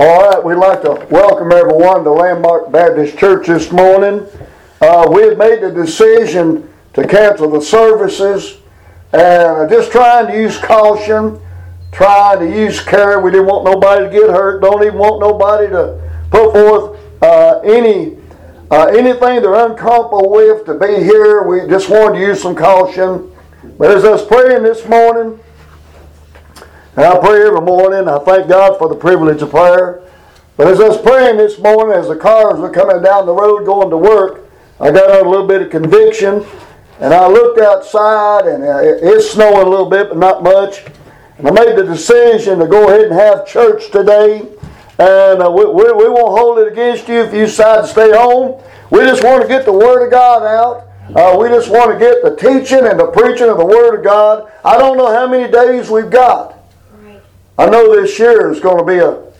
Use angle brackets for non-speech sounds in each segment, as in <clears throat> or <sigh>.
All right, we'd like to welcome everyone to Landmark Baptist Church this morning. Uh, we had made the decision to cancel the services and just trying to use caution, trying to use care. We didn't want nobody to get hurt, don't even want nobody to put forth uh, any uh, anything they're uncomfortable with to be here. We just wanted to use some caution. But as I was praying this morning, and I pray every morning. I thank God for the privilege of prayer. But as I was praying this morning, as the cars were coming down the road going to work, I got a little bit of conviction. And I looked outside, and uh, it's snowing a little bit, but not much. And I made the decision to go ahead and have church today. And uh, we, we, we won't hold it against you if you decide to stay home. We just want to get the Word of God out. Uh, we just want to get the teaching and the preaching of the Word of God. I don't know how many days we've got. I know this year is going to be a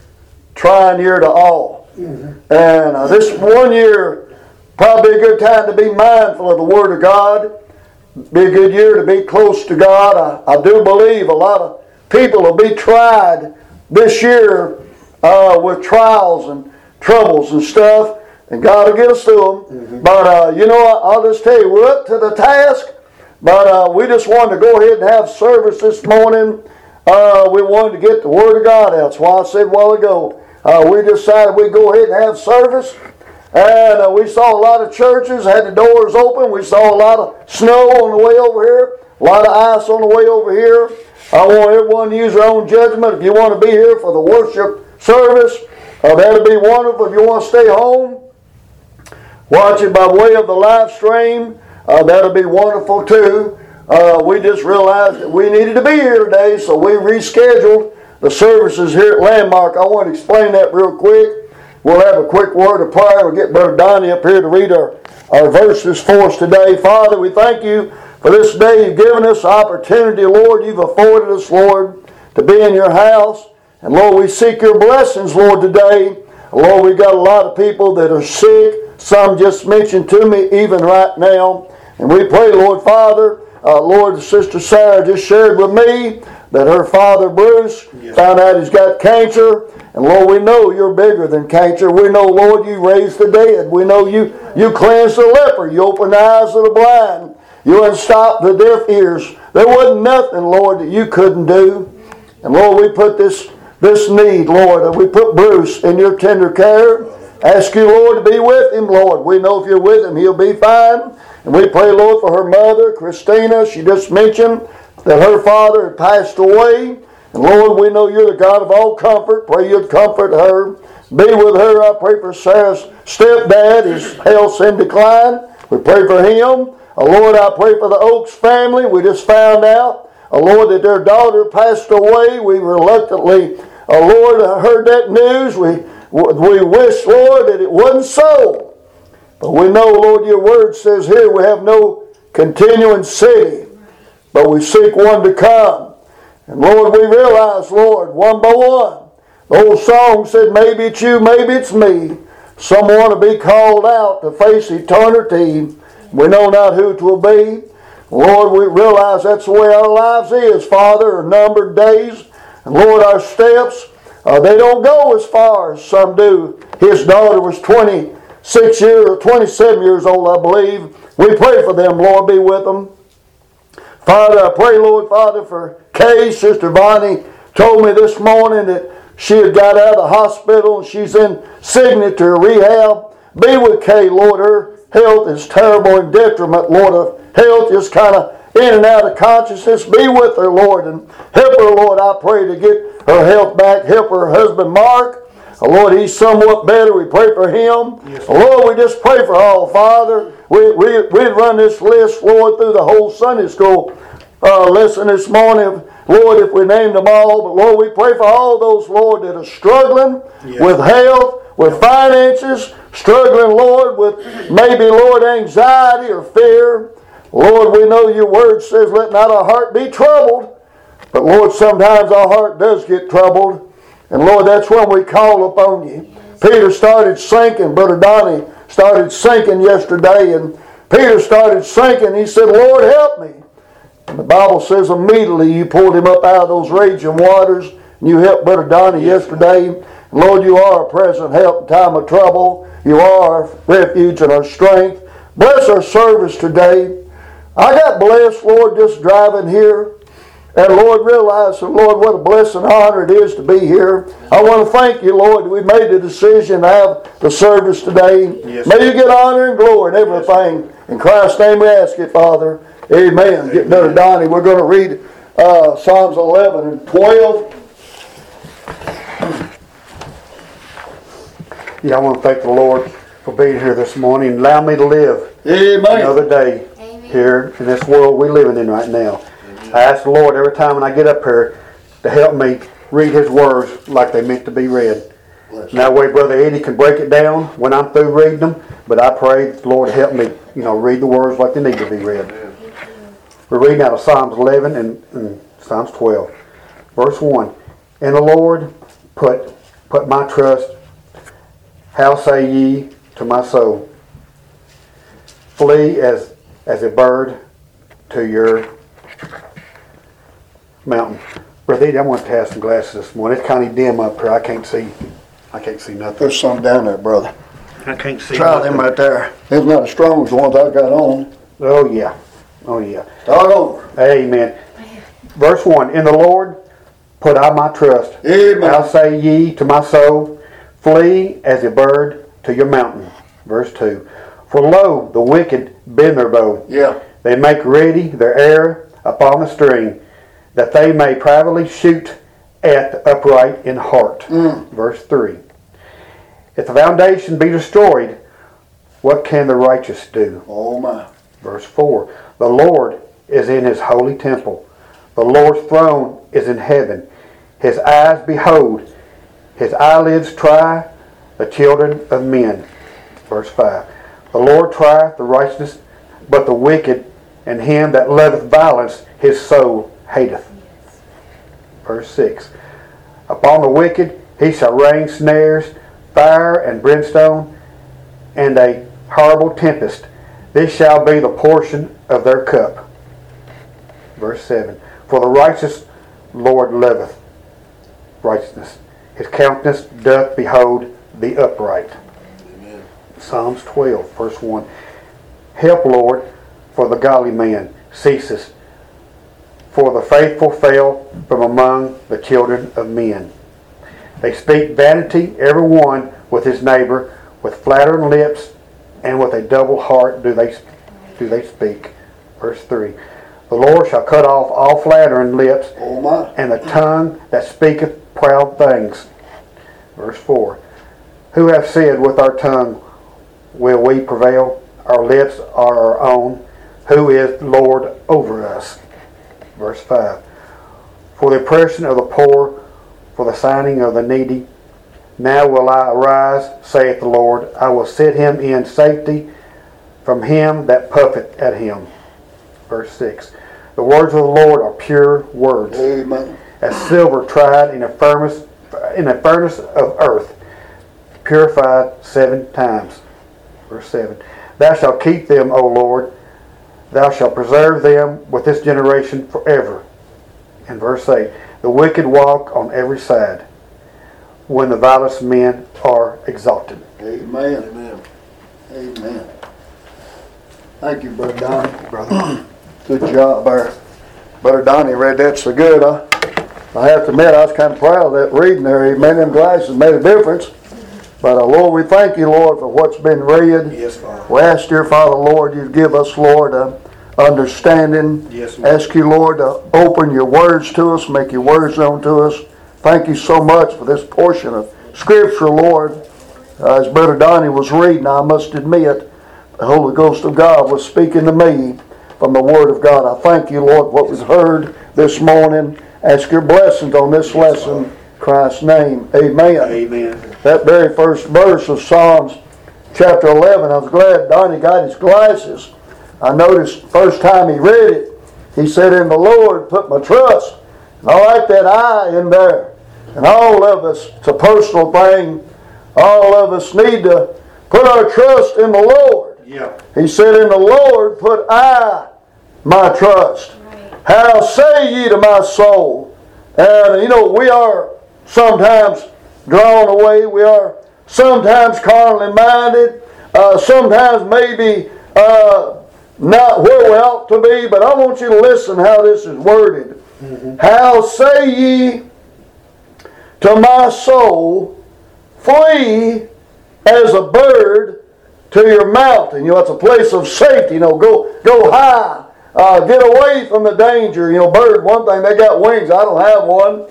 trying year to all. Mm-hmm. And uh, this one year, probably a good time to be mindful of the Word of God. Be a good year to be close to God. I, I do believe a lot of people will be tried this year uh, with trials and troubles and stuff, and God will get us through them. Mm-hmm. But uh, you know, I'll just tell you, we're up to the task. But uh, we just wanted to go ahead and have service this morning. Uh, we wanted to get the Word of God out. That's why I said a while ago, uh, we decided we'd go ahead and have service. And uh, we saw a lot of churches had the doors open. We saw a lot of snow on the way over here, a lot of ice on the way over here. I want everyone to use their own judgment. If you want to be here for the worship service, uh, that'll be wonderful. If you want to stay home, watch it by way of the live stream. Uh, that'll be wonderful too. Uh, we just realized that we needed to be here today, so we rescheduled the services here at Landmark. I want to explain that real quick. We'll have a quick word of prayer. We'll get Brother Donnie up here to read our, our verses for us today. Father, we thank you for this day you've given us opportunity, Lord. You've afforded us, Lord, to be in your house. And Lord, we seek your blessings, Lord, today. Lord, we've got a lot of people that are sick. Some just mentioned to me even right now. And we pray, Lord Father, uh, Lord, Sister Sarah just shared with me that her father Bruce yes. found out he's got cancer. And Lord, we know you're bigger than cancer. We know, Lord, you raised the dead. We know you you cleansed the leper. You opened the eyes of the blind. You unstopped the deaf ears. There wasn't nothing, Lord, that you couldn't do. And Lord, we put this this need, Lord, and we put Bruce in your tender care. Ask you, Lord, to be with him, Lord. We know if you're with him, he'll be fine. And we pray, Lord, for her mother, Christina. She just mentioned that her father had passed away. And Lord, we know you're the God of all comfort. Pray you'd comfort her. Be with her. I pray for Sarah's stepdad. His health's in decline. We pray for him. Oh, Lord, I pray for the Oaks family. We just found out, oh, Lord, that their daughter passed away. We reluctantly, oh, Lord, heard that news. We, we wish, Lord, that it wasn't so. But we know, Lord, your word says here we have no continuing city, but we seek one to come. And Lord, we realize, Lord, one by one, the old song said, maybe it's you, maybe it's me. Someone to be called out to face eternity. We know not who it will be. Lord, we realize that's the way our lives is, Father, numbered days. And Lord, our steps, uh, they don't go as far as some do. His daughter was 20 six years, 27 years old, I believe. We pray for them, Lord, be with them. Father, I pray, Lord, Father, for Kay. Sister Bonnie told me this morning that she had got out of the hospital and she's in signature rehab. Be with Kay, Lord. Her health is terrible and detriment, Lord. Her health is kind of in and out of consciousness. Be with her, Lord, and help her, Lord. I pray to get her health back. Help her husband, Mark. Lord, he's somewhat better. We pray for him. Yes, Lord, we just pray for all. Father, we, we, we'd run this list, Lord, through the whole Sunday school uh, lesson this morning. Lord, if we named them all, but Lord, we pray for all those, Lord, that are struggling yes. with health, with finances, struggling, Lord, with maybe, Lord, anxiety or fear. Lord, we know your word says, let not our heart be troubled. But Lord, sometimes our heart does get troubled. And Lord, that's when we call upon you. Peter started sinking. Brother Donnie started sinking yesterday, and Peter started sinking. He said, Lord, help me. And the Bible says immediately you pulled him up out of those raging waters, and you helped Brother Donnie yesterday. Lord, you are a present help in time of trouble. You are our refuge and our strength. Bless our service today. I got blessed, Lord, just driving here. And Lord, realize, Lord, what a blessing and honor it is to be here. I want to thank you, Lord, we made the decision to have the service today. Yes. May you get honor and glory and everything. In Christ's name we ask it, Father. Amen. Amen. Get Brother Donnie. We're going to read uh, Psalms 11 and 12. Yeah, I want to thank the Lord for being here this morning allow me to live Amen. another day Amen. here in this world we're living in right now. I ask the Lord every time when I get up here to help me read His words like they meant to be read. And that way, Brother Eddie can break it down when I'm through reading them. But I pray the Lord help me, you know, read the words like they need to be read. We're reading out of Psalms 11 and, and Psalms 12. Verse 1. In the Lord put, put my trust. How say ye to my soul? Flee as, as a bird to your mountain. Brother Eddie, I want to have some glasses this morning. It's kind of dim up here. I can't see. I can't see nothing. There's some down there, brother. I can't see. Try nothing. them right there. It's not as strong as the ones I got on. Oh yeah. Oh yeah. Dog over. Amen. Verse 1 In the Lord put I my trust. Amen. I'll say ye to my soul, Flee as a bird to your mountain. Verse 2 For lo, the wicked bend their bow. Yeah. They make ready their arrow upon the string, that they may privately shoot at the upright in heart. Mm. Verse 3 If the foundation be destroyed, what can the righteous do? Oh my. Verse 4 The Lord is in his holy temple. The Lord's throne is in heaven. His eyes behold, his eyelids try the children of men. Verse 5 The Lord trieth the righteous, but the wicked and him that loveth violence his soul hateth. Verse 6 Upon the wicked he shall rain snares, fire and brimstone, and a horrible tempest. This shall be the portion of their cup. Verse 7 For the righteous Lord loveth righteousness. His countenance doth behold the upright. Amen. Psalms 12, verse 1. Help, Lord, for the godly man ceases, for the faithful fail from among the children of men. They speak vanity, every one with his neighbor, with flattering lips and with a double heart do they do they speak. Verse 3. The Lord shall cut off all flattering lips oh and the tongue that speaketh proud things. Verse 4. Who hath said with our tongue, Will we prevail? Our lips are our own. Who is Lord over us? Verse 5. For the oppression of the poor, for the signing of the needy, now will I arise, saith the Lord. I will set him in safety from him that puffeth at him. Verse 6. The words of the Lord are pure words. Amen. As silver tried in a furnace, in a furnace of earth, purified seven times. Verse 7. Thou shalt keep them, O Lord. Thou shalt preserve them with this generation forever. In verse 8. The wicked walk on every side when the vilest men are exalted. Amen. Amen. Amen. Thank you, Brother Donnie. Brother. good job there. Brother Donnie read that so good. I, I have to admit, I was kind of proud of that reading there. Amen. Them glasses made a difference. But uh, Lord, we thank you, Lord, for what's been read. Yes, Father. We ask, dear Father, Lord, you give us, Lord, uh, understanding. Yes, Lord. Ask you, Lord, to open your words to us, make your words known to us. Thank you so much for this portion of Scripture, Lord. Uh, as Brother Donnie was reading, I must admit, the Holy Ghost of God was speaking to me from the Word of God. I thank you, Lord, what was heard this morning. Ask your blessings on this lesson. Christ's name. Amen. Amen. That very first verse of Psalms chapter 11, I was glad Donnie got his glasses. I noticed first time he read it, he said, In the Lord put my trust. And I like that I in there. And all of us, it's a personal thing. All of us need to put our trust in the Lord. Yeah. He said, In the Lord put I my trust. Right. How say ye to my soul, And, you know, we are sometimes drawn away. We are sometimes carnally minded. Uh, sometimes maybe uh, not where we ought to be. But I want you to listen how this is worded. How say ye to my soul, flee as a bird to your mountain. You know, it's a place of safety. You know, go go high. Uh, get away from the danger. You know, bird, one thing, they got wings. I don't have one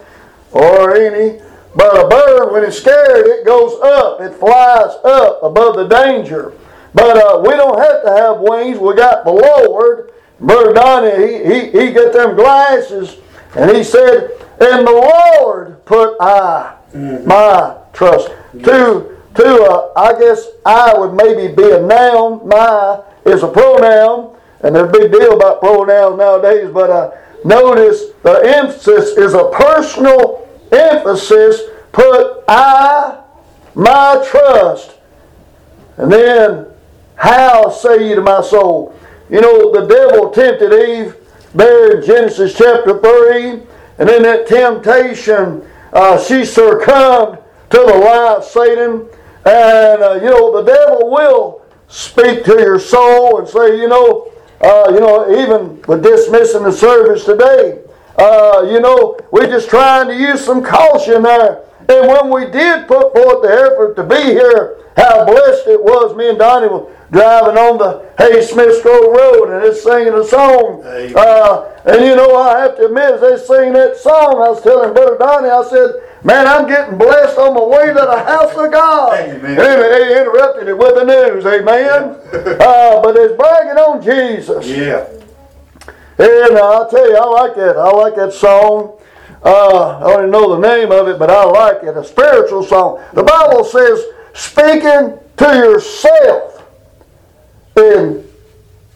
or any. But a bird, when it's scared, it goes up. It flies up above the danger. But uh, we don't have to have wings. We got the Lord. Brother Donnie, he, he, he got them glasses, and he said, And the Lord put I my trust. To, to uh, I guess I would maybe be a noun. My is a pronoun, and there's a big deal about pronouns nowadays, but uh, notice the emphasis is a personal emphasis. Put I my trust. And then, how say you to my soul? You know, the devil tempted Eve there in Genesis chapter 3, and in that temptation, uh, she succumbed to the lie of Satan. And, uh, you know, the devil will speak to your soul and say, you know, uh, you know, even with dismissing the service today, uh, you know, we're just trying to use some caution there. And when we did put forth the effort to be here, how blessed it was. Me and Donnie were driving on the Hay Smith Grove Road and it's singing a song. Uh, and you know, I have to admit, as they sing that song, I was telling Brother Donnie, I said, Man, I'm getting blessed on my way to the house of God. Amen. He interrupted it with the news. Amen. <laughs> uh, but it's bragging on Jesus. Yeah. And uh, I'll tell you, I like that. I like that song. Uh, I don't know the name of it, but I like it. A spiritual song. The Bible says, speaking to yourself in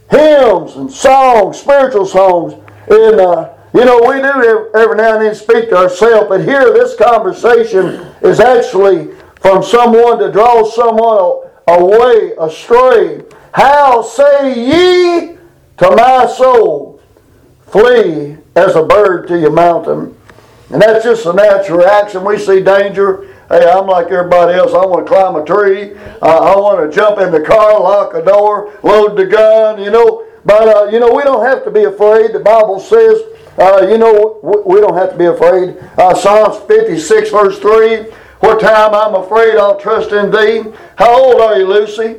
hymns and songs, spiritual songs. And, uh, you know, we do every now and then speak to ourselves, but here this conversation is actually from someone to draw someone away, astray. How say ye to my soul, flee as a bird to your mountain? And that's just a natural reaction. We see danger. Hey, I'm like everybody else. I want to climb a tree. Uh, I want to jump in the car, lock a door, load the gun, you know. But, uh, you know, we don't have to be afraid. The Bible says, uh, you know, we, don't have to be afraid. Uh, Psalms 56, verse 3 What time I'm afraid, I'll trust in thee. How old are you, Lucy?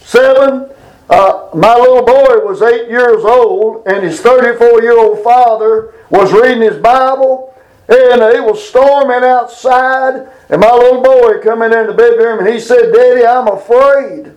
Seven. Uh, my little boy was eight years old, and his 34 year old father was reading his Bible, and it was storming outside. And my little boy come in in the bedroom, and he said, Daddy, I'm afraid.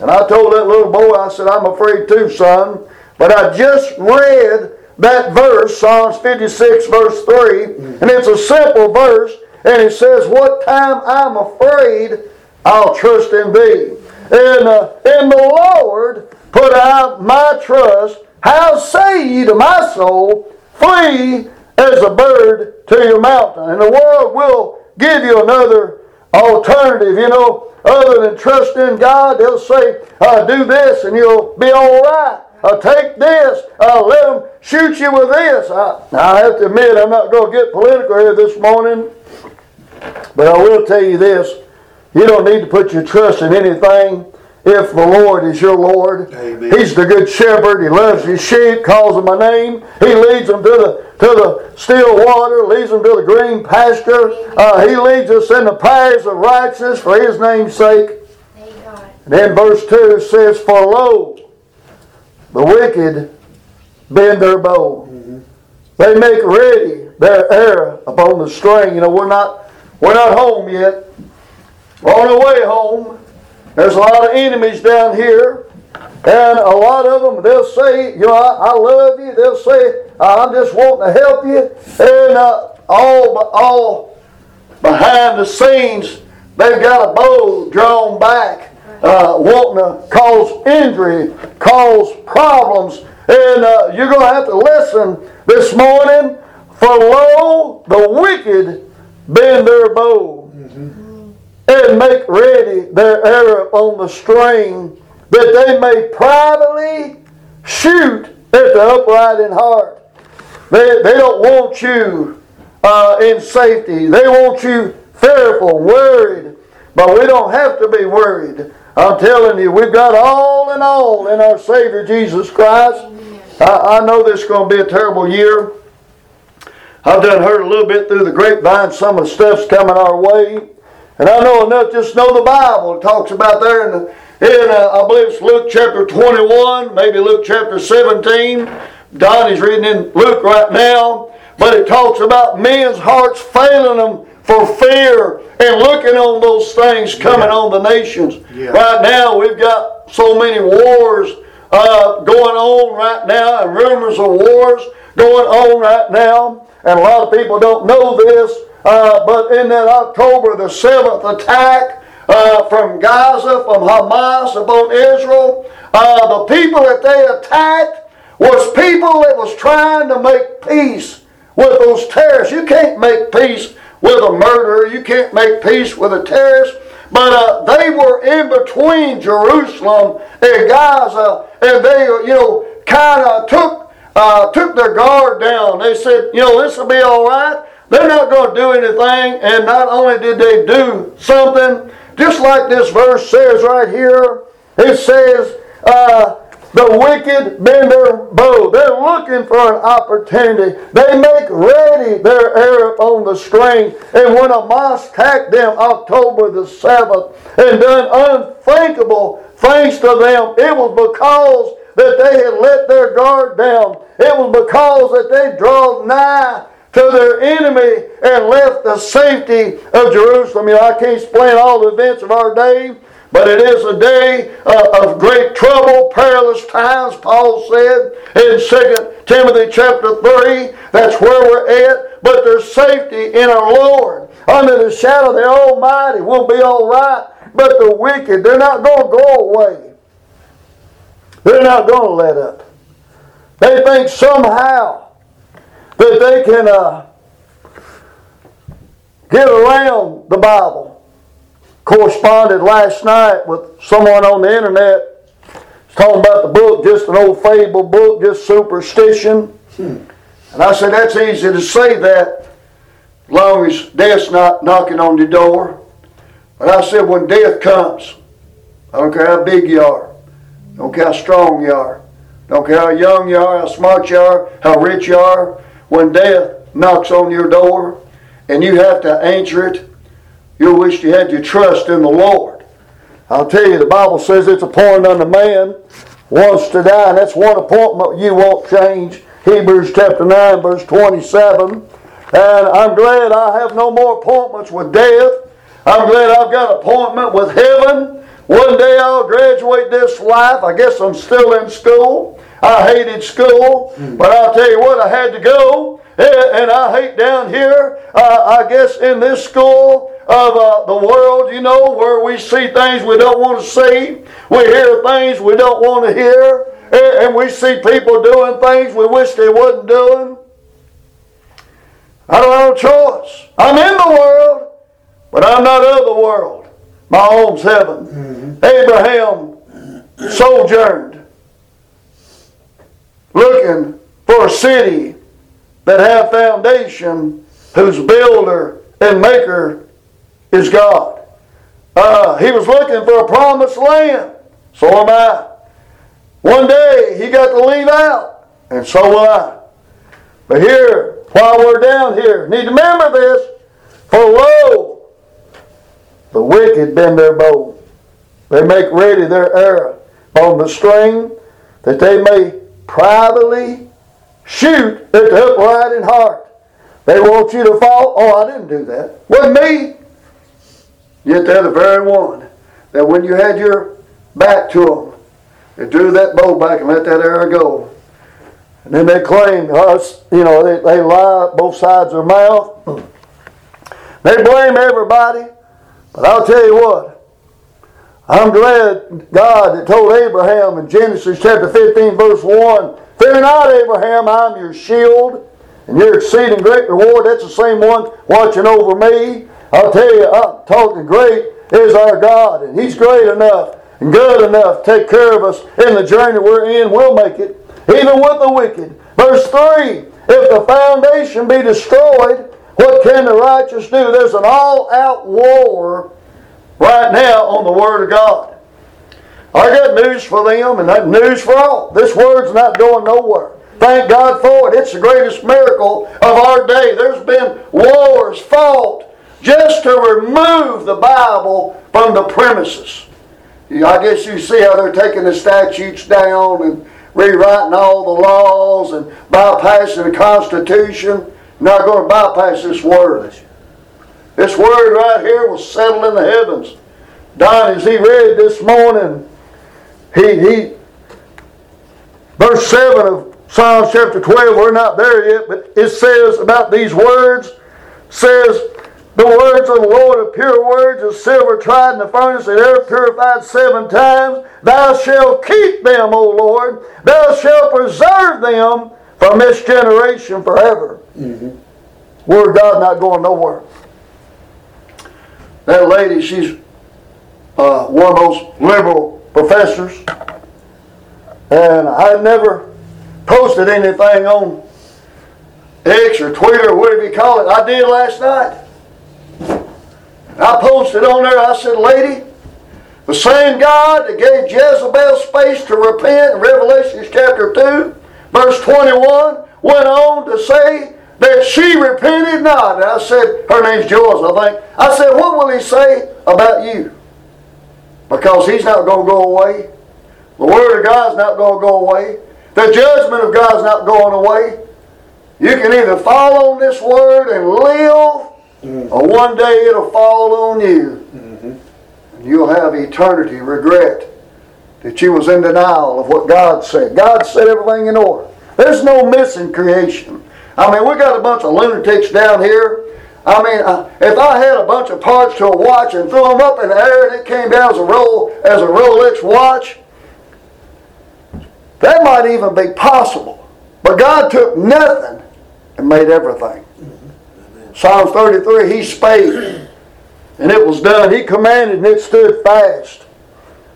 And I told that little boy, I said, I'm afraid too, son. But I just read that verse, Psalms 56, verse 3, and it's a simple verse, and it says, What time I'm afraid, I'll trust in thee. And uh, in the Lord put out my trust. How say ye to my soul, Flee as a bird to your mountain? And the world will give you another alternative, you know, other than trust in God. They'll say, uh, Do this and you'll be all right. Uh, take this. Uh, let them shoot you with this. I, I have to admit, I'm not going to get political here this morning, but I will tell you this. You don't need to put your trust in anything if the Lord is your Lord. Amen. He's the good shepherd. He loves his sheep, calls them by name. He leads them to the to the still water, leads them to the green pasture. Uh, he leads us in the paths of righteousness for his name's sake. And then verse 2 says, For lo, the wicked bend their bow. They make ready their arrow upon the string. You know, we're not we're not home yet. On our way home. There's a lot of enemies down here. And a lot of them, they'll say, you know, I, I love you. They'll say, I'm just wanting to help you. And uh, all, all behind the scenes, they've got a bow drawn back, uh, wanting to cause injury, cause problems. And uh, you're going to have to listen this morning. For lo, the wicked bend their bow and make ready their arrow on the string, that they may privately shoot at the upright in heart. They, they don't want you uh, in safety. They want you fearful, worried. But we don't have to be worried. I'm telling you, we've got all in all in our Savior Jesus Christ. I, I know this is going to be a terrible year. I've done heard a little bit through the grapevine some of the stuff's coming our way. And I know enough just know the Bible. It talks about there in, in uh, I believe it's Luke chapter 21, maybe Luke chapter 17. Donnie's reading in Luke right now. But it talks about men's hearts failing them for fear and looking on those things coming yeah. on the nations. Yeah. Right now, we've got so many wars uh, going on right now and rumors of wars going on right now. And a lot of people don't know this, uh, but in that October the 7th attack uh, from Gaza, from Hamas upon Israel, uh, the people that they attacked was people that was trying to make peace with those terrorists. You can't make peace with a murderer. You can't make peace with a terrorist. But uh, they were in between Jerusalem and Gaza, and they, you know, kind of took uh, took their guard down. They said, you know, this will be all right. They're not going to do anything. And not only did they do something, just like this verse says right here, it says, uh, the wicked bend their bow. They're looking for an opportunity. They make ready their arrow on the string. And when Hamas attacked them October the 7th and done unthinkable things to them, it was because that they had let their guard down. It was because that they drove nigh to their enemy and left the safety of Jerusalem. You know, I can't explain all the events of our day, but it is a day uh, of great trouble, perilous times, Paul said in 2 Timothy chapter 3. That's where we're at. But there's safety in our Lord. Under the shadow of the Almighty, we'll be all right. But the wicked, they're not going to go away. They're not going to let up. They think somehow that they can uh, get around the Bible corresponded last night with someone on the internet talking about the book, just an old fable book, just superstition. Hmm. And I said, that's easy to say that as long as death's not knocking on the door. But I said, when death comes, I don't care how big you are, don't care how strong you are, don't care how young you are, how smart you are, how rich you are, when death knocks on your door and you have to answer it You'll wish you had your trust in the Lord. I'll tell you, the Bible says it's appointed unto man once to die, and that's one appointment you won't change. Hebrews chapter 9, verse 27. And I'm glad I have no more appointments with death. I'm glad I've got an appointment with heaven. One day I'll graduate this life. I guess I'm still in school. I hated school, but I'll tell you what, I had to go. And I hate down here, uh, I guess in this school, of uh, the world, you know, where we see things we don't want to see, we hear things we don't want to hear, and we see people doing things we wish they wasn't doing. I don't have a choice. I'm in the world, but I'm not of the world. My home's heaven. Mm-hmm. Abraham sojourned looking for a city that had foundation whose builder and maker is God. Uh, he was looking for a promised land. So am I. One day he got to leave out, and so will I. But here, while we're down here, need to remember this. For lo, the wicked bend their bow. They make ready their arrow on the string that they may privately shoot at the upright in heart. They want you to fall. Oh, I didn't do that. With me. Yet they're the very one that when you had your back to them, they drew that bow back and let that arrow go. And then they claim us, you know, they, they lie both sides of their mouth. <clears throat> They blame everybody. But I'll tell you what, I'm glad God that told Abraham in Genesis chapter 15, verse 1, Fear not, Abraham, I'm your shield and your exceeding great reward. That's the same one watching over me. I'll tell you, I'm talking great is our God, and He's great enough and good enough to take care of us in the journey we're in. We'll make it, even with the wicked. Verse 3 If the foundation be destroyed, what can the righteous do? There's an all out war right now on the Word of God. I got news for them and that news for all. This Word's not going nowhere. Thank God for it. It's the greatest miracle of our day. There's been wars fought just to remove the Bible from the premises. I guess you see how they're taking the statutes down and rewriting all the laws and bypassing the Constitution. Not going to bypass this word. This word right here was settled in the heavens. Don, as he read this morning, he, he verse 7 of Psalms chapter 12, we're not there yet, but it says about these words, says, the words of the Lord are pure words of silver tried in the furnace and ever purified seven times. Thou shalt keep them, O Lord. Thou shalt preserve them from this generation forever. Mm-hmm. Word of God not going nowhere. That lady, she's uh, one of those liberal professors. And I never posted anything on X or Twitter or whatever you call it. I did last night. I posted on there, I said, Lady, the same God that gave Jezebel space to repent in Revelation chapter 2, verse 21, went on to say that she repented not. And I said, her name's Joyce, I think. I said, what will he say about you? Because he's not going to go away. The Word of God's not going to go away. The judgment of God's not going away. You can either fall on this Word and live Mm-hmm. Or one day it'll fall on you. Mm-hmm. And you'll have eternity regret that you was in denial of what God said. God said everything in order. There's no missing creation. I mean, we got a bunch of lunatics down here. I mean, if I had a bunch of parts to a watch and threw them up in the air and it came down as a roll as a Rolex watch, that might even be possible. But God took nothing and made everything. Psalms 33, he spake, and it was done. He commanded, and it stood fast.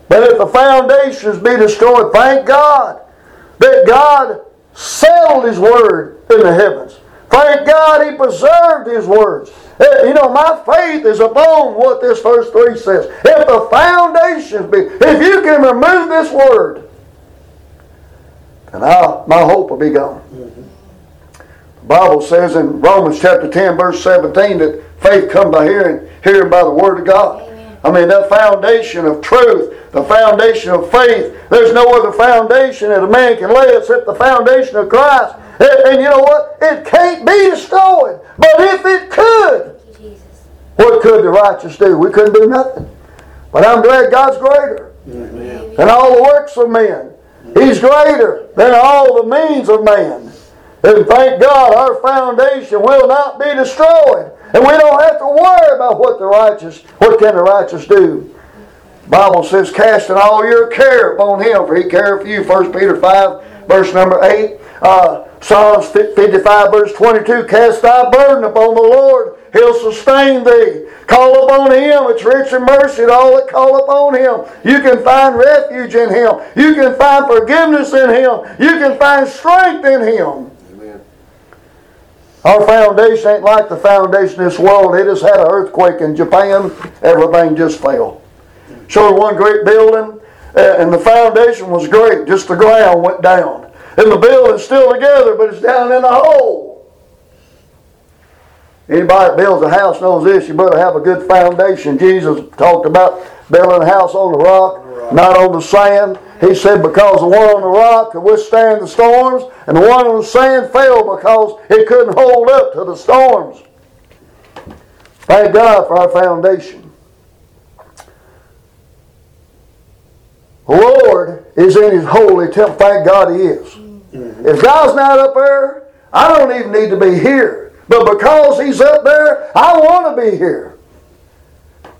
But if the foundations be destroyed, thank God that God settled His word in the heavens. Thank God He preserved His words. Eh, you know, my faith is upon what this verse 3 says. If the foundations be, if you can remove this word, then I, my hope will be gone. Bible says in Romans chapter 10, verse 17, that faith come by hearing, hearing by the Word of God. Amen. I mean, that foundation of truth, the foundation of faith, there's no other foundation that a man can lay except the foundation of Christ. And, you know what? It can't be destroyed. But if it could, what could the righteous do? We couldn't do nothing. But I'm glad God's greater Amen. than all the works of men. He's greater than all the means of man. And thank God our foundation will not be destroyed. And we don't have to worry about what the righteous, what can the righteous do. Bible says, casting all your care upon him, for he careth for you. 1 Peter 5, verse number 8. Uh, Psalms 55, verse 22. Cast thy burden upon the Lord, he'll sustain thee. Call upon him, it's rich in mercy to all that call upon him. You can find refuge in him. You can find forgiveness in him. You can find strength in him. Our foundation ain't like the foundation of this world. It has had an earthquake in Japan. Everything just fell. Showed one great building, uh, and the foundation was great. Just the ground went down. And the building's still together, but it's down in a hole. Anybody that builds a house knows this. You better have a good foundation. Jesus talked about building a house on the rock, not on the sand. He said, because the one on the rock could withstand the storms, and the one on the sand fell because it couldn't hold up to the storms. Thank God for our foundation. The Lord is in His holy temple. Thank God He is. Mm-hmm. If God's not up there, I don't even need to be here. But because He's up there, I want to be here.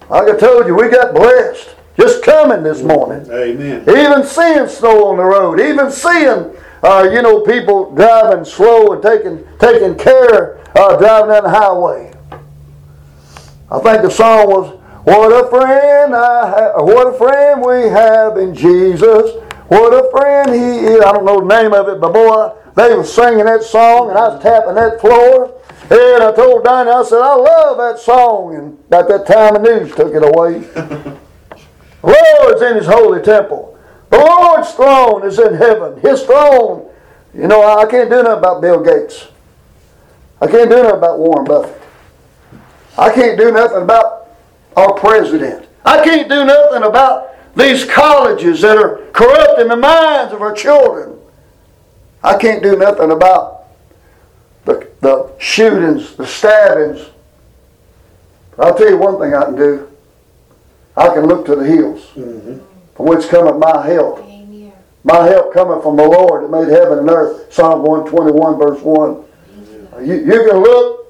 Like I told you, we got blessed just coming this morning. Amen. Even seeing snow on the road, even seeing, uh, you know, people driving slow and taking taking care uh, driving down the highway. I think the song was, "What a friend I have, what a friend we have in Jesus. What a friend He is." I don't know the name of it, but boy, they was singing that song, and I was tapping that floor. And I told Donnie, I said, I love that song. And about that time the news took it away. <laughs> the Lord's in his holy temple. The Lord's throne is in heaven. His throne. You know, I can't do nothing about Bill Gates. I can't do nothing about Warren Buffett. I can't do nothing about our president. I can't do nothing about these colleges that are corrupting the minds of our children. I can't do nothing about the, the shootings, the stabbings. But I'll tell you one thing I can do. I can look to the hills Mm-hmm. from which cometh my help. Amen. My help cometh from the Lord that made heaven and earth. Psalm 121, verse 1. You, you can look.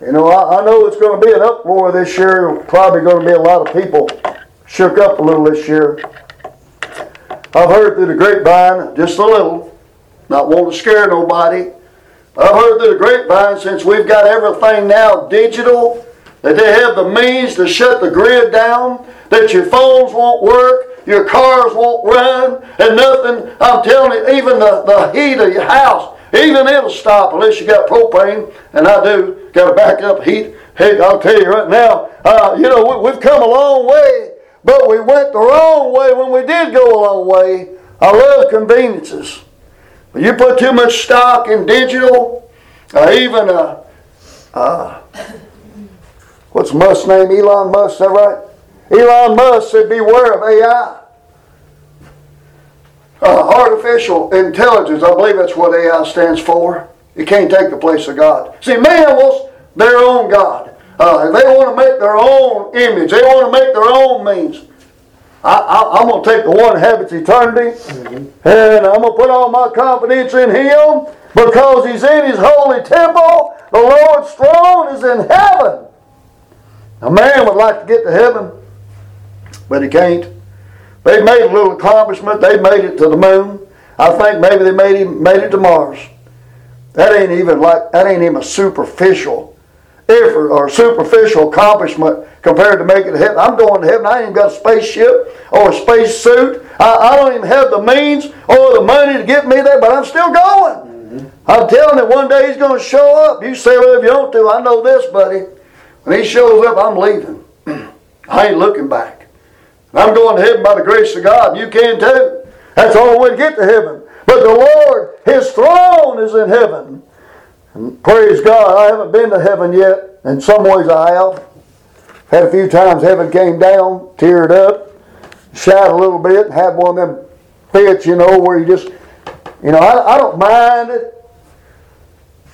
You know, I, I know it's going to be an uproar this year. Probably going to be a lot of people shook up a little this year. I've heard through the grapevine, just a little, not wanting to scare nobody. I've heard through the grapevine since we've got everything now digital, that they have the means to shut the grid down, that your phones won't work, your cars won't run, and nothing. I'm telling you, even the, the heat of your house, even it'll stop unless you got propane, and I do, got a backup heat. Hey, I'll tell you right now, uh, you know, we, we've come a long way, but we went the wrong way when we did go a long way. I love conveniences. But you put too much stock in digital, even uh, uh, what's Musk's name? Elon Musk, is that right? Elon Musk said, "Beware of AI." Uh, artificial intelligence, I believe that's what AI stands for. It can't take the place of God. See, man wants their own God. Uh, they want to make their own image. They want to make their own means. I, I'm going to take the one that habits eternity, and I'm going to put all my confidence in Him because He's in His holy temple. The Lord's throne is in heaven. A man would like to get to heaven, but he can't. They made a little accomplishment. They made it to the moon. I think maybe they made him made it to Mars. That ain't even like that ain't even a superficial effort or superficial accomplishment compared to making it to heaven. I'm going to heaven. I ain't even got a spaceship or a space suit. I, I don't even have the means or the money to get me there, but I'm still going. Mm-hmm. I'm telling you, one day he's going to show up. You say whatever you want to. I know this, buddy. When he shows up, I'm leaving. <clears throat> I ain't looking back. I'm going to heaven by the grace of God. You can too. That's the only way to get to heaven. But the Lord, His throne is in heaven. And praise God, I haven't been to heaven yet. In some ways I have. Had a few times heaven came down, teared up, shouted a little bit, and had one of them fits, you know, where you just, you know, I, I don't mind it.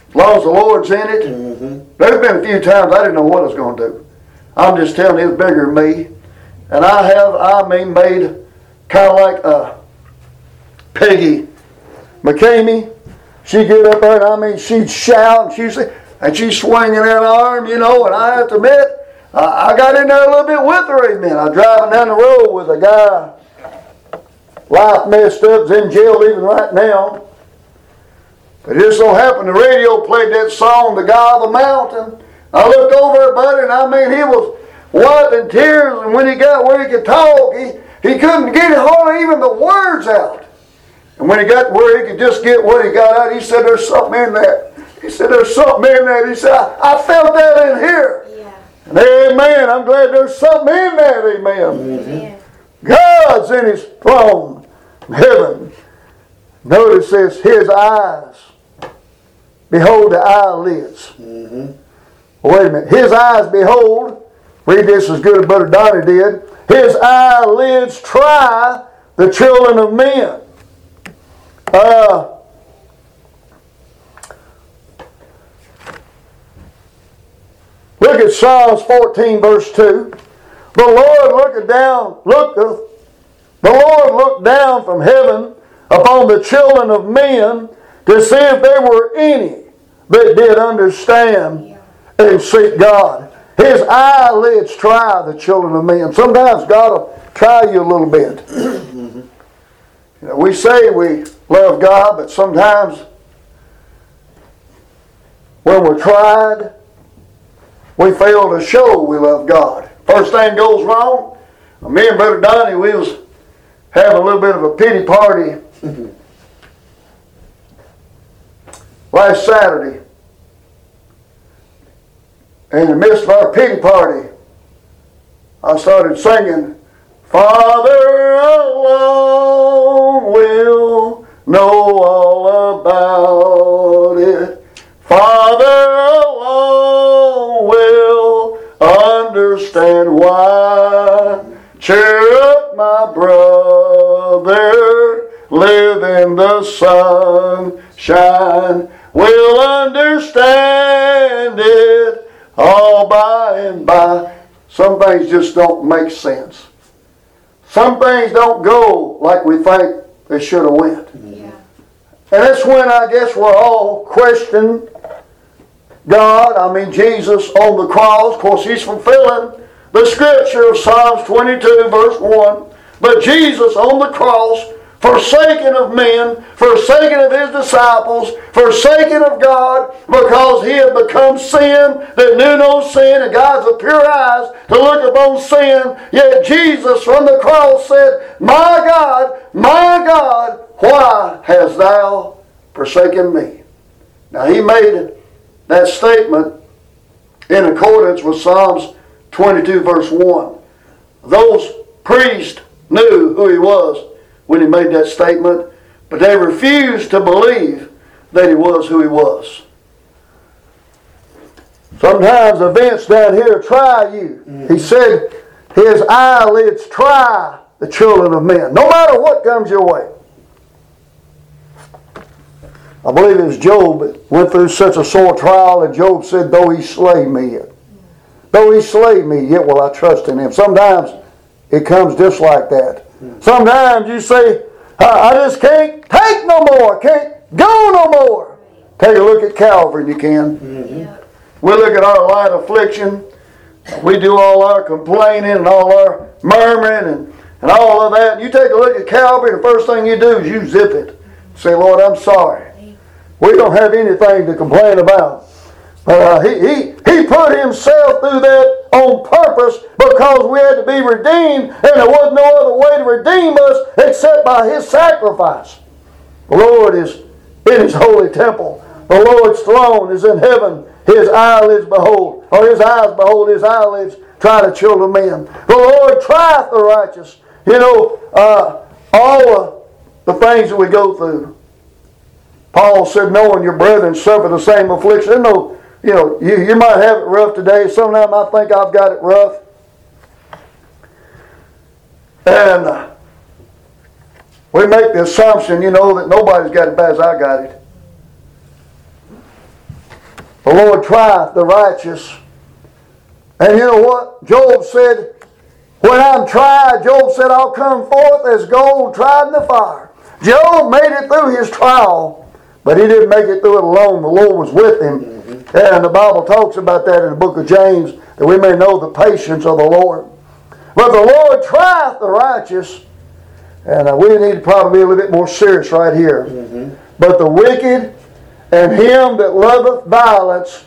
As long as the Lord's in it. Mm-hmm. There's been a few times I didn't know what I was going to do. I'm just telling you, it's bigger than me. And I have, I mean, made kind of like a Peggy McKamey. She'd get up there and I mean, she'd shout and she'd say, and she's swinging that arm, you know, and I have to admit, I I got in there a little bit with her, amen. I driving down the road with a guy, life messed up, is in jail even right now. But it just so happened the radio played that song, The Guy of the Mountain. I looked over at Buddy and I mean, he was wiping tears, and when he got where he could talk, he, he couldn't get hardly even the words out. And when he got where he could just get what he got out, he said, There's something in there. He said, There's something in there. He said, I, I felt that in here. Yeah. And amen. I'm glad there's something in that. Amen. Amen. God's in his throne in heaven. Notice this his eyes. Behold the eyelids. Mm-hmm. Wait a minute. His eyes behold. Read this as good as Brother Donnie did. His eyelids try the children of men. Uh, look at Psalms 14, verse 2. The Lord looketh down, looketh, the Lord looked down from heaven upon the children of men to see if there were any that did understand and seek God. His eyelids try the children of men. Sometimes God will try you a little bit. <clears throat> You know, we say we love God, but sometimes when we're tried, we fail to show we love God. First thing goes wrong, me and Brother Donnie, we was having a little bit of a pity party <laughs> last Saturday. In the midst of our pity party, I started singing, Father alone will know all about it. Father alone will understand why. Cheer up, my brother, live in the sunshine. We'll understand it all by and by. Some things just don't make sense. Some things don't go like we think they should have went. Yeah. And that's when I guess we're all questioning God, I mean Jesus on the cross. Of course, he's fulfilling the scripture of Psalms 22, verse 1. But Jesus on the cross, forsaken of men, forsaken of his disciples, forsaken of God, because he had become sin that knew no sin, and God's of pure eyes to look upon sin. Yet Jesus from the cross said, My God, my God, why hast thou forsaken me? Now he made that statement in accordance with Psalms 22, verse 1. Those priests knew who he was when he made that statement, but they refused to believe that he was who he was. Sometimes events down here try you. He mm-hmm. said, His eyelids try the children of men, no matter what comes your way. I believe it was Job that went through such a sore trial, and Job said, Though he slay me, yet, though he slay me, yet will I trust in him. Sometimes it comes just like that. Sometimes you say, I, just can't take no more, can't go no more. Take a look at Calvary, you can. Yeah. We look at our light affliction. We do all our complaining and all our murmuring and, and all of that. You take a look at Calvary, the first thing you do is you zip it. Say, Lord, I'm sorry. We don't have anything to complain about. But uh, he, he, he put himself through that on purpose because we had to be redeemed, and there was no other way to redeem us except by his sacrifice. The Lord is in his holy temple. The Lord's throne is in heaven. His eyelids behold, or his eyes behold, his eyelids try the children of men. The Lord trieth the righteous. You know, uh, all the things that we go through. Paul said, knowing your brethren suffer the same affliction. No, you know, you, you might have it rough today. Some of them I think I've got it rough. And uh, we make the assumption, you know, that nobody's got it bad as I got it. The Lord trieth the righteous. And you know what? Job said, when I'm tried, Job said, I'll come forth as gold tried in the fire. Job made it through his trial, but he didn't make it through it alone. The Lord was with him. And the Bible talks about that in the book of James, that we may know the patience of the Lord. But the Lord trieth the righteous, and uh, we need to probably be a little bit more serious right here. But the wicked and him that loveth violence,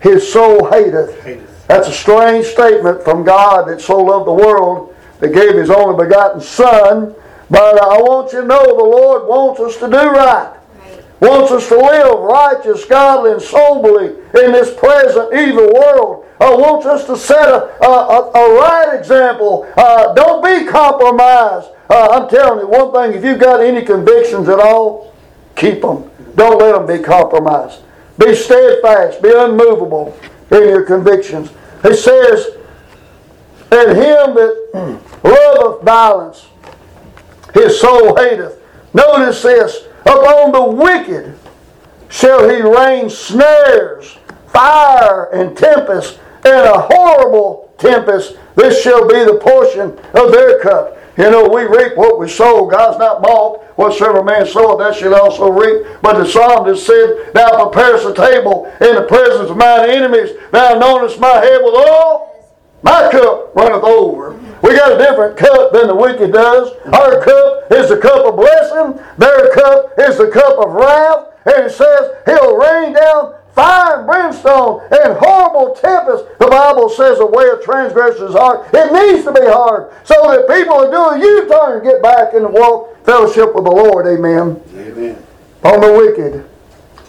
his soul hateth. Hateth. That's a strange statement from God that so loved the world that gave his only begotten Son. But I want you to know the Lord wants us to do right. Wants us to live righteous, godly, and soberly in this present evil world. Uh, wants us to set a, a, a, a right example. Uh, don't be compromised. Uh, I'm telling you one thing, if you've got any convictions at all, keep them. Don't let them be compromised. Be steadfast, be unmovable in your convictions. He says, And him that <clears throat> loveth violence, his soul hateth. Notice this upon the wicked shall he rain snares, fire, and tempest, and a horrible tempest. This shall be the portion of their cup. You know, we reap what we sow. God's not mocked. Whatsoever man soweth, that shall also reap. But the psalmist said, Thou preparest a table in the presence of mine enemies. Thou anointest my head with oil. My cup runneth over. We got a different cup than the wicked does. Our cup is the cup of blessing. The cup of wrath. And it says he'll rain down fire and brimstone and horrible tempest. The Bible says the way of transgressors is hard. It needs to be hard so that people are doing U-turn get back and walk fellowship with the Lord. Amen. Amen. On the wicked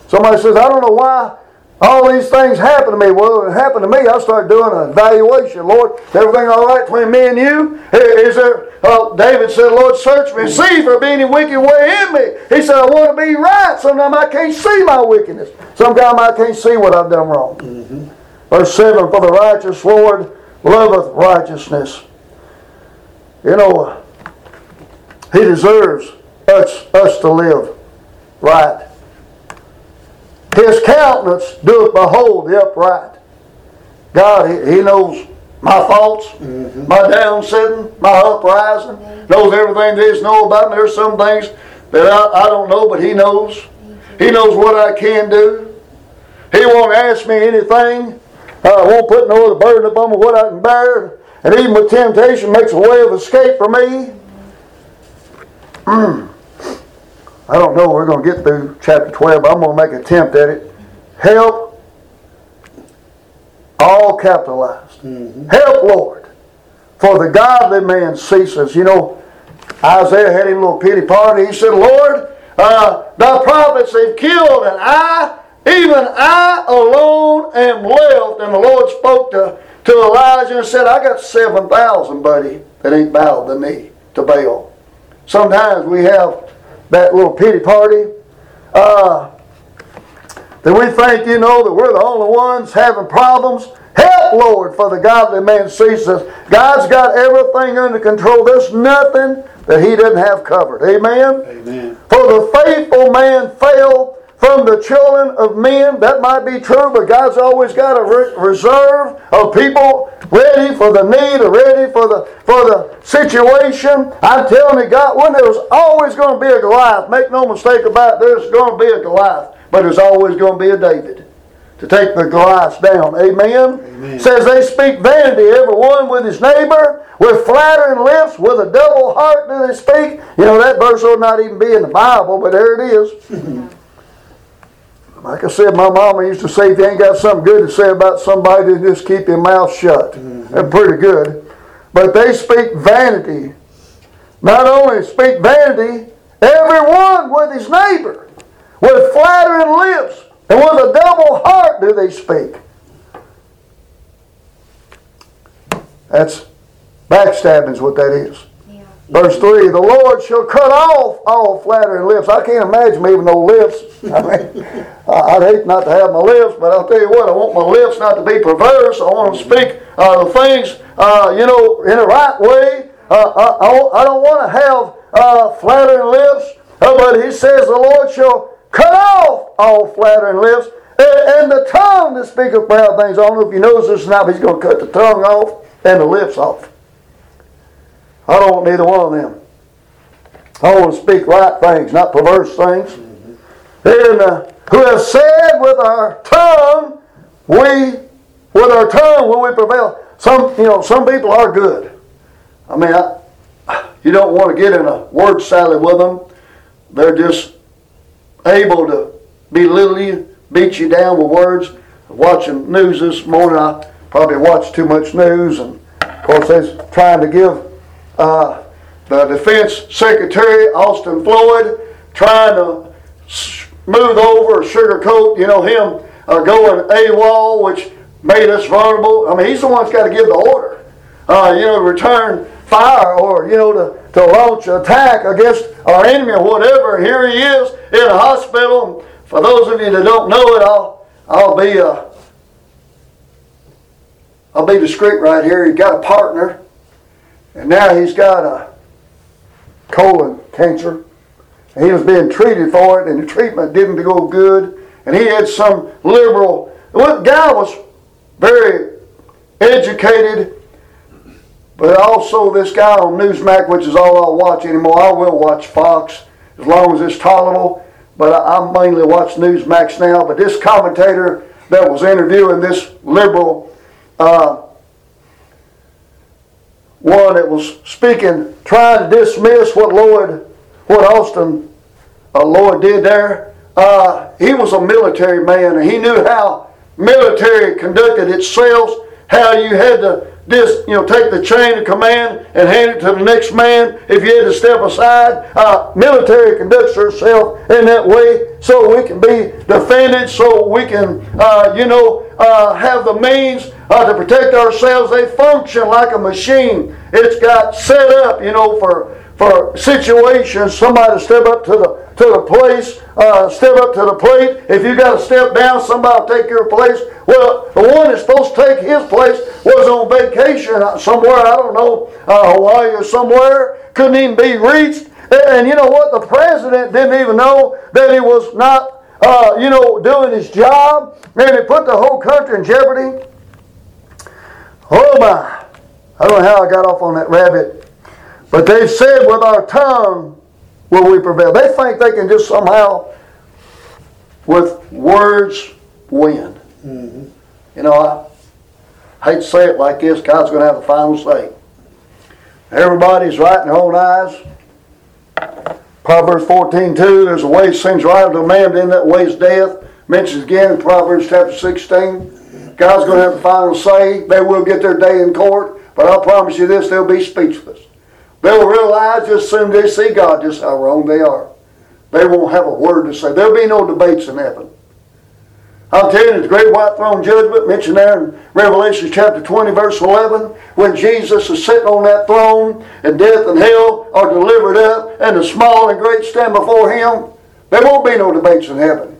Somebody says, I don't know why all these things happen to me. Well, it happened to me. I start doing an evaluation. Lord, is everything all right between me and you? Is there? Uh, David said, Lord, search me see if there be any wicked way in me. He said, I want to be right. Sometimes I can't see my wickedness. Sometimes I can't see what I've done wrong. Mm-hmm. Verse 7 For the righteous Lord loveth righteousness. You know, He deserves us, us to live right. His countenance doeth behold the upright. God, He, he knows my faults, mm-hmm. my downsetting, my uprising, knows everything there is to know about me. There's some things that I, I don't know, but He knows. He knows what I can do. He won't ask me anything. Uh, won't put no other burden upon me what I can bear. And even with temptation makes a way of escape for me. Mm. I don't know. We're going to get through chapter 12, but I'm going to make an attempt at it. Help, all capitalized. Mm-hmm. Help, Lord, for the godly man ceases. You know, Isaiah had him a little pity party. He said, Lord, uh, thy prophets they've killed, and I, even I alone am left. And the Lord spoke to, to Elijah and said, I got 7,000, buddy, that ain't bowed the knee to Baal. Sometimes we have that little pity party. Uh, that we think, you know, that we're the only ones having problems. Help, Lord, for the godly man sees us. God's got everything under control. There's nothing that he doesn't have covered. Amen? Amen. For the faithful man fail from the children of men. That might be true, but God's always got a reserve of people ready for the need or ready for the for the situation. I'm telling you, God, when there's always going to be a Goliath. Make no mistake about it, there's going to be a Goliath, but there's always going to be a David to take the Goliaths down. Amen? Amen. Says they speak vanity, every one with his neighbor, with flattering lips, with a double heart do they speak. You know, that verse will not even be in the Bible, but there it is. <laughs> Like I said, my mama used to say, if you ain't got something good to say about somebody, then just keep your mouth shut. Mm-hmm. That's pretty good. But they speak vanity. Not only speak vanity, everyone with his neighbor, with flattering lips, and with a double heart do they speak. That's backstabbing is what that is. Verse 3 The Lord shall cut off all flattering lips. I can't imagine me with no lips. I mean, I'd hate not to have my lips, but I'll tell you what, I want my lips not to be perverse. I want them to speak uh, the things, uh, you know, in the right way. Uh, I, I, don't want to have uh, flattering lips, uh, but he says the Lord shall cut off all flattering lips. And, and the tongue that speaketh proud things. I don't know if you notice this now, but he's going to cut the tongue off and the lips off. I don't want neither one of them. I want to speak right things, not perverse things. Mm-hmm. And uh, who have said with our tongue, we, with our tongue will we prevail. Some, you know, some people are good. I mean, I, you don't want to get in a word salad with them. They're just able to belittle you, beat you down with words. Watching news this morning, I probably watched too much news, and of course, they're trying to give uh, the Defense Secretary, Austin Lloyd, trying to smooth over or sugarcoat, you know, him uh, going AWOL, which made us vulnerable. I mean, he's the one that's got to give the order, uh, you know, return fire or, you know, to, to launch attack against our enemy or whatever. Here he is in a hospital. For those of you that don't know it, I'll, I'll be, uh, I'll be discreet right here. He's got a partner and now he's got a colon cancer. And he was being treated for it, and the treatment didn't go good. And he had some liberal. The guy was very educated, but also this guy on Newsmax, which is all I'll watch anymore. I will watch Fox as long as it's tolerable, but I, I mainly watch Newsmax now. But this commentator that was interviewing this liberal uh, one that was speaking, trying to dismiss what Lloyd, what Austin uh, Lloyd did there. Uh, he was a military man, and he knew how military conducted itself. how you had to just you know take the chain of command and hand it to the next man if you had to step aside. Uh, military conducts herself in that way so we can be defended, so we can uh, you know uh, have the means uh, to protect ourselves. They function like a machine. It's got set up you know for for situations. Somebody step up to the to the place, uh, step up to the plate. If you got to step down, somebody take your place. Well, the one that's supposed to take his place was on vacation somewhere, I don't know, uh, Hawaii or somewhere, couldn't even be reached. And you know what? The president didn't even know that he was not, uh, you know, doing his job. And it put the whole country in jeopardy. Oh my. I don't know how I got off on that rabbit. But they've said with our tongue, will we prevail. They think they can just somehow, with words, win. Mm-hmm. You know, I hate to say it like this, God's going to have the final say. Everybody's right in their own eyes. Proverbs 14 2, there's a way seems right to a man, then that way is death. Mentions again in Proverbs chapter 16. God's going to have the final say. They will get their day in court, but I'll promise you this, they'll be speechless. They'll realize just soon as they see God just how wrong they are. They won't have a word to say. There'll be no debates in heaven. I'll tell you, the great white throne judgment mentioned there in Revelation chapter 20, verse 11, when Jesus is sitting on that throne and death and hell are delivered up and the small and great stand before him, there won't be no debates in heaven.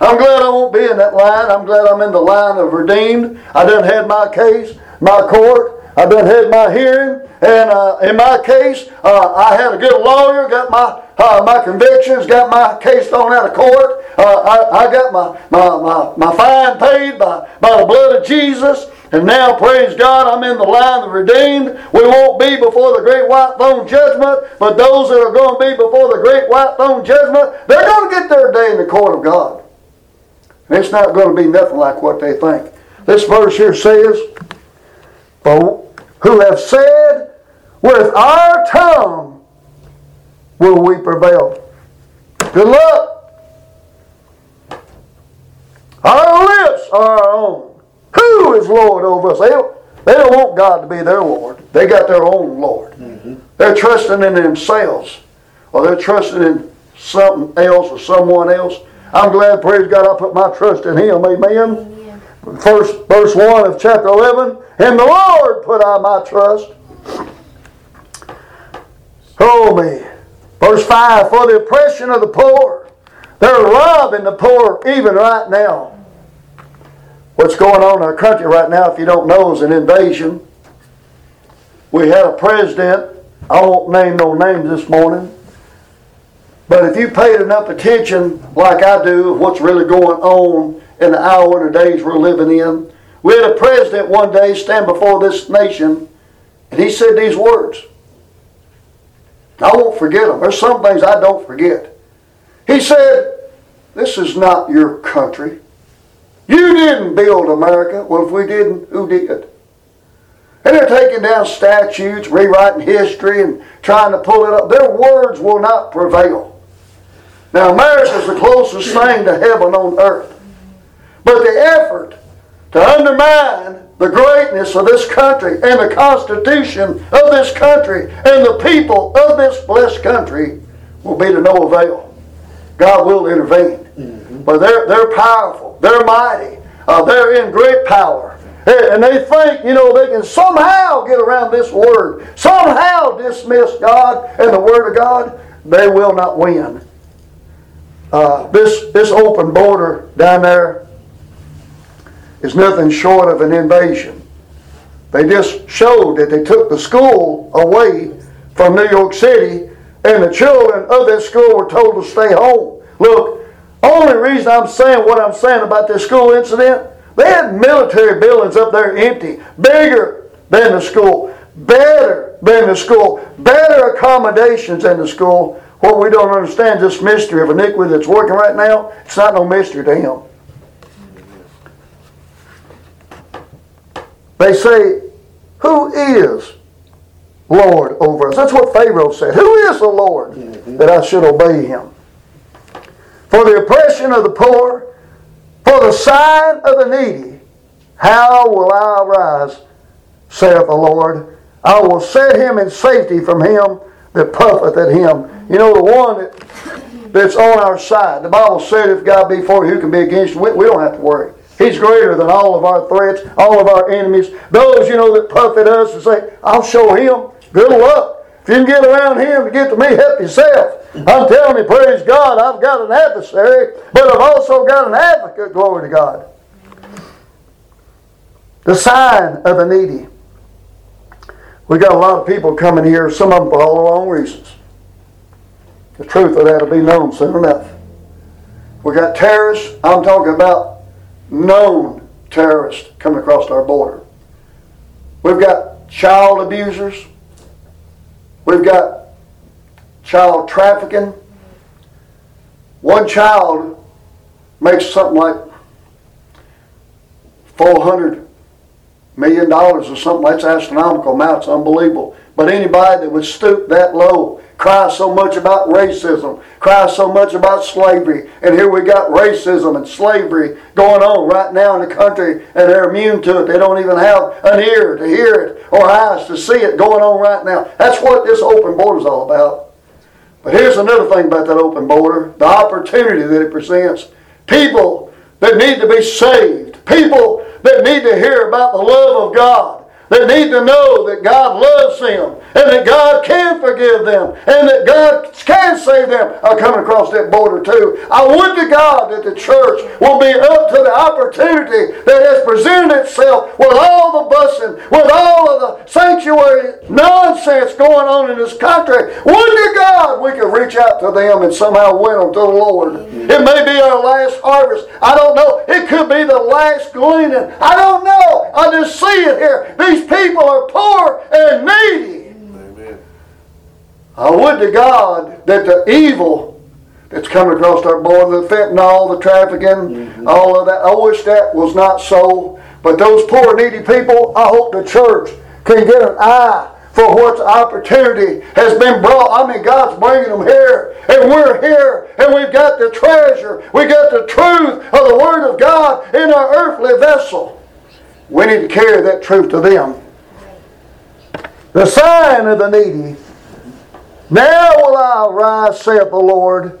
I'm glad I won't be in that line. I'm glad I'm in the line of redeemed. I done had my case, my court. I done had my hearing. And uh, in my case, uh, I had a good lawyer, got my uh, my convictions, got my case thrown out of court. Uh, I, I got my, my, my, my fine paid by, by the blood of Jesus. And now, praise God, I'm in the line of redeemed. We won't be before the great white throne judgment, but those that are going to be before the great white throne judgment, they're going to get their day in the court of God. And it's not going to be nothing like what they think. This verse here says, For Who have said, with our tongue will we prevail. Good luck. Our lips are our own. Who is Lord over us? They don't, they don't want God to be their Lord. They got their own Lord. Mm-hmm. They're trusting in themselves, or they're trusting in something else or someone else. I'm glad, praise God, I put my trust in Him. Amen. First verse 1 of chapter 11. In the Lord put I my trust. Oh me. Verse 5 For the oppression of the poor. They're robbing the poor even right now. What's going on in our country right now, if you don't know, is an invasion. We had a president, I won't name no names this morning, but if you paid enough attention, like I do, what's really going on in the hour and the days we're living in, we had a president one day stand before this nation, and he said these words. I won't forget them. There's some things I don't forget. He said, This is not your country. You didn't build America. Well, if we didn't, who did? And they're taking down statutes, rewriting history, and trying to pull it up. Their words will not prevail. Now, America is the closest thing to heaven on earth. But the effort to undermine the greatness of this country and the Constitution of this country and the people of this blessed country will be to no avail. God will intervene. Mm-hmm. But they're, they're powerful, they're mighty, uh, they're in great power. And they think, you know, they can somehow get around this word, somehow dismiss God and the Word of God. They will not win. Uh, this, this open border down there is nothing short of an invasion. They just showed that they took the school away from New York City, and the children of that school were told to stay home. Look, only reason I'm saying what I'm saying about this school incident, they had military buildings up there empty, bigger than the school, better than the school, better accommodations than the school. What we don't understand, this mystery of iniquity that's working right now, it's not no mystery to him. They say, Who is Lord over us? That's what Pharaoh said. Who is the Lord mm-hmm. that I should obey him? For the oppression of the poor, for the sign of the needy How will I arise, saith the Lord? I will set him in safety from him that puffeth at him. You know, the one that, that's on our side. The Bible said, if God be for you, who can be against you? We, we don't have to worry. He's greater than all of our threats, all of our enemies. Those, you know, that puff at us and say, I'll show him. Good luck. If you can get around him to get to me, help yourself. I'm telling you, praise God, I've got an adversary, but I've also got an advocate, glory to God. The sign of the needy. We got a lot of people coming here, some of them for all the wrong reasons. The truth of that will be known soon enough. We got terrorists, I'm talking about known terrorists coming across our border. We've got child abusers. We've got child trafficking. One child makes something like $400 million dollars or something. That's astronomical amounts, unbelievable. But anybody that would stoop that low, cry so much about racism, cry so much about slavery, and here we got racism and slavery going on right now in the country, and they're immune to it. They don't even have an ear to hear it or eyes to see it going on right now. That's what this open border is all about. But here's another thing about that open border the opportunity that it presents. People that need to be saved, people that need to hear about the love of God that need to know that God loves them and that God can forgive them and that God can save them are coming across that border too. I would to God that the church will be up to the opportunity that has presented itself with all the busing, with all of the sanctuary nonsense going on in this country. Would to God we could reach out to them and somehow win them to the Lord. It may be our last harvest. I don't know. It could be the last gleaning. I don't know. I just see it here. These people are poor and needy. I would to God that the evil that's coming across our border, the fentanyl, the trafficking, mm-hmm. all of that, I wish that was not so. But those poor, needy people, I hope the church can get an eye for what opportunity has been brought. I mean, God's bringing them here, and we're here, and we've got the treasure, we got the truth of the Word of God in our earthly vessel. We need to carry that truth to them. The sign of the needy. Now will I arise, saith the Lord.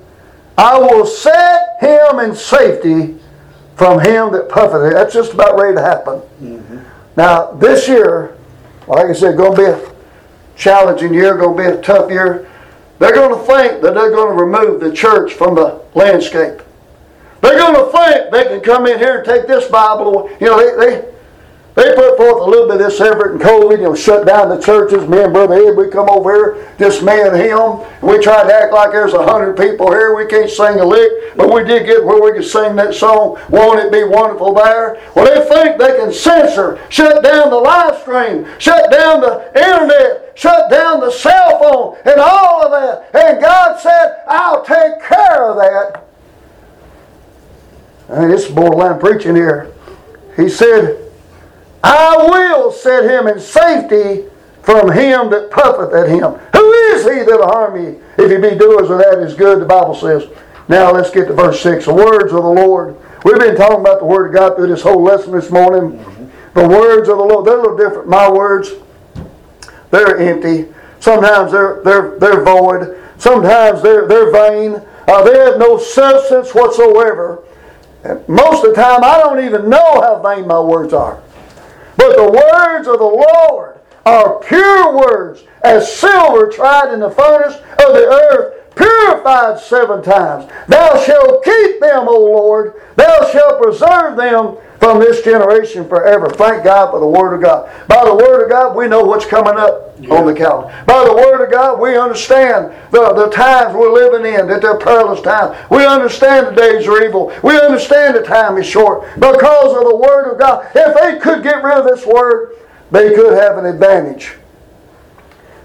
I will set him in safety from him that puffeth. That's just about ready to happen. Mm-hmm. Now, this year, like I said, going to be a challenging year, going to be a tough year. They're going to think that they're going to remove the church from the landscape. They're going to think they can come in here and take this Bible. You know, they, they they put forth a little bit of this effort in COVID, you know, shut down the churches. Me and Brother Ed, we come over here, just me and him. And we tried to act like there's a hundred people here. We can't sing a lick, but we did get where we could sing that song, Won't It Be Wonderful There? Well, they think they can censor, shut down the live stream, shut down the internet, shut down the cell phone, and all of that. And God said, I'll take care of that. And it's borderline preaching here. He said, I will set him in safety from him that puffeth at him. Who is he that'll harm me? If he be doers of that is good, the Bible says. Now let's get to verse 6. The words of the Lord. We've been talking about the Word of God through this whole lesson this morning. The words of the Lord, they're a little different. My words, they're empty. Sometimes they're, they're, they're void. Sometimes they're, they're vain. Uh, they have no substance whatsoever. And most of the time, I don't even know how vain my words are. But the words of the Lord are pure words, as silver tried in the furnace of the earth, purified seven times. Thou shalt keep them, O Lord. Thou shalt preserve them from this generation forever. Thank God for the Word of God. By the Word of God, we know what's coming up yeah. on the calendar. By the Word of God, we understand the, the times we're living in, that they're perilous times. We understand the days are evil. We understand the time is short. Because of the Word of God, if they could get rid of this Word, they could have an advantage.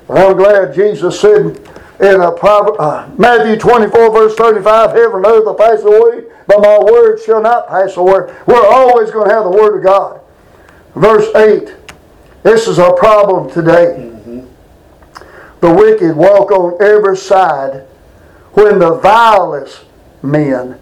Well, I'm glad Jesus said in a uh, Matthew 24, verse 35, heaven and earth will pass away, but my word shall not pass away. We're always going to have the word of God. Verse 8, this is our problem today. Mm-hmm. The wicked walk on every side when the vilest men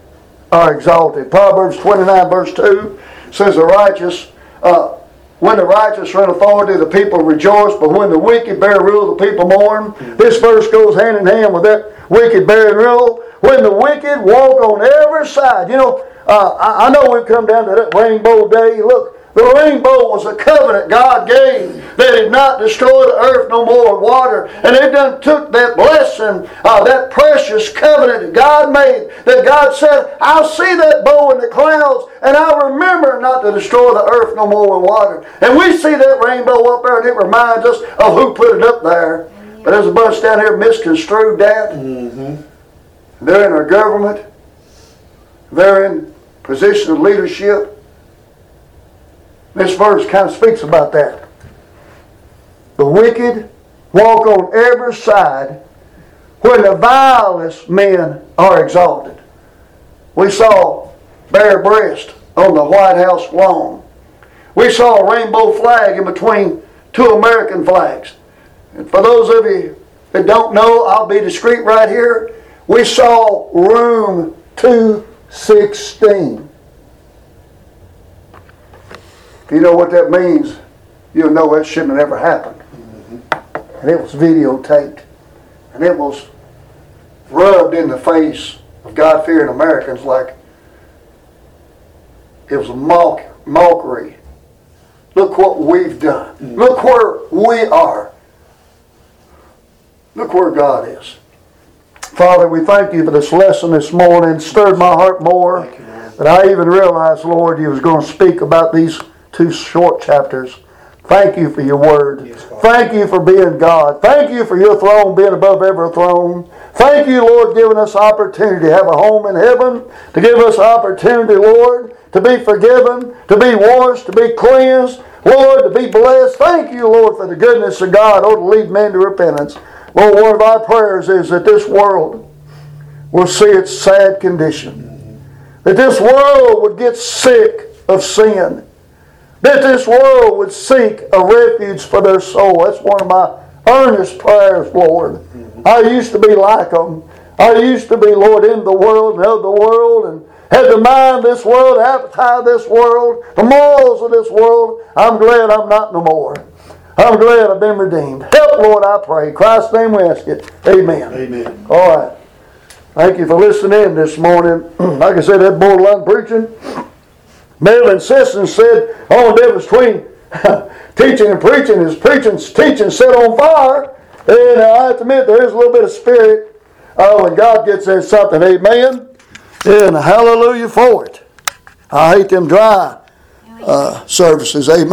are exalted. Proverbs 29, verse 2 says, The righteous uh, when the righteous are in authority, the people rejoice, but when the wicked bear rule, the people mourn. This verse goes hand in hand with that wicked bearing rule. When the wicked walk on every side, you know, uh, I, I know we've come down to that rainbow day. Look, the rainbow was a covenant God gave that He'd not destroy the earth no more with water. And it done took that blessing, uh, that precious covenant that God made, that God said, I'll see that bow in the clouds, and I'll remember not to destroy the earth no more with water. And we see that rainbow up there, and it reminds us of who put it up there. But there's a bunch down here misconstrued that. Mm-hmm. They're in our government. They're in position of leadership. This verse kind of speaks about that. The wicked walk on every side when the vilest men are exalted. We saw bare breast on the White House lawn. We saw a rainbow flag in between two American flags. And for those of you that don't know, I'll be discreet right here. We saw room 216. If you know what that means, you'll know that shouldn't have ever happened. Mm-hmm. And it was videotaped. And it was rubbed in the face of God fearing Americans like it was a mock, mockery. Look what we've done. Mm. Look where we are. Look where God is. Father, we thank you for this lesson this morning. It stirred my heart more than I even realized, Lord, you was going to speak about these two short chapters. Thank you for your word. Thank you for being God. Thank you for your throne being above every throne. Thank you, Lord, giving us opportunity to have a home in heaven, to give us opportunity, Lord, to be forgiven, to be washed, to be cleansed, Lord, to be blessed. Thank you, Lord, for the goodness of God, oh, to lead men to repentance. Lord, one of our prayers is that this world will see its sad condition. That this world would get sick of sin. That this world would seek a refuge for their soul. That's one of my earnest prayers, Lord. I used to be like them. I used to be, Lord, in the world and of the world and had the mind of this world, the appetite of this world, the morals of this world. I'm glad I'm not no more. I'm glad I've been redeemed. Help, Lord, I pray. In Christ's name we ask it. Amen. Amen. All right. Thank you for listening in this morning. <clears throat> like I said, that borderline preaching. Marilyn Sisson said, all the difference between <laughs> teaching and preaching is preaching, teaching set on fire." And uh, I have to admit, there is a little bit of spirit uh, when God gets in something. Amen. And hallelujah for it. I hate them dry uh, services. Amen.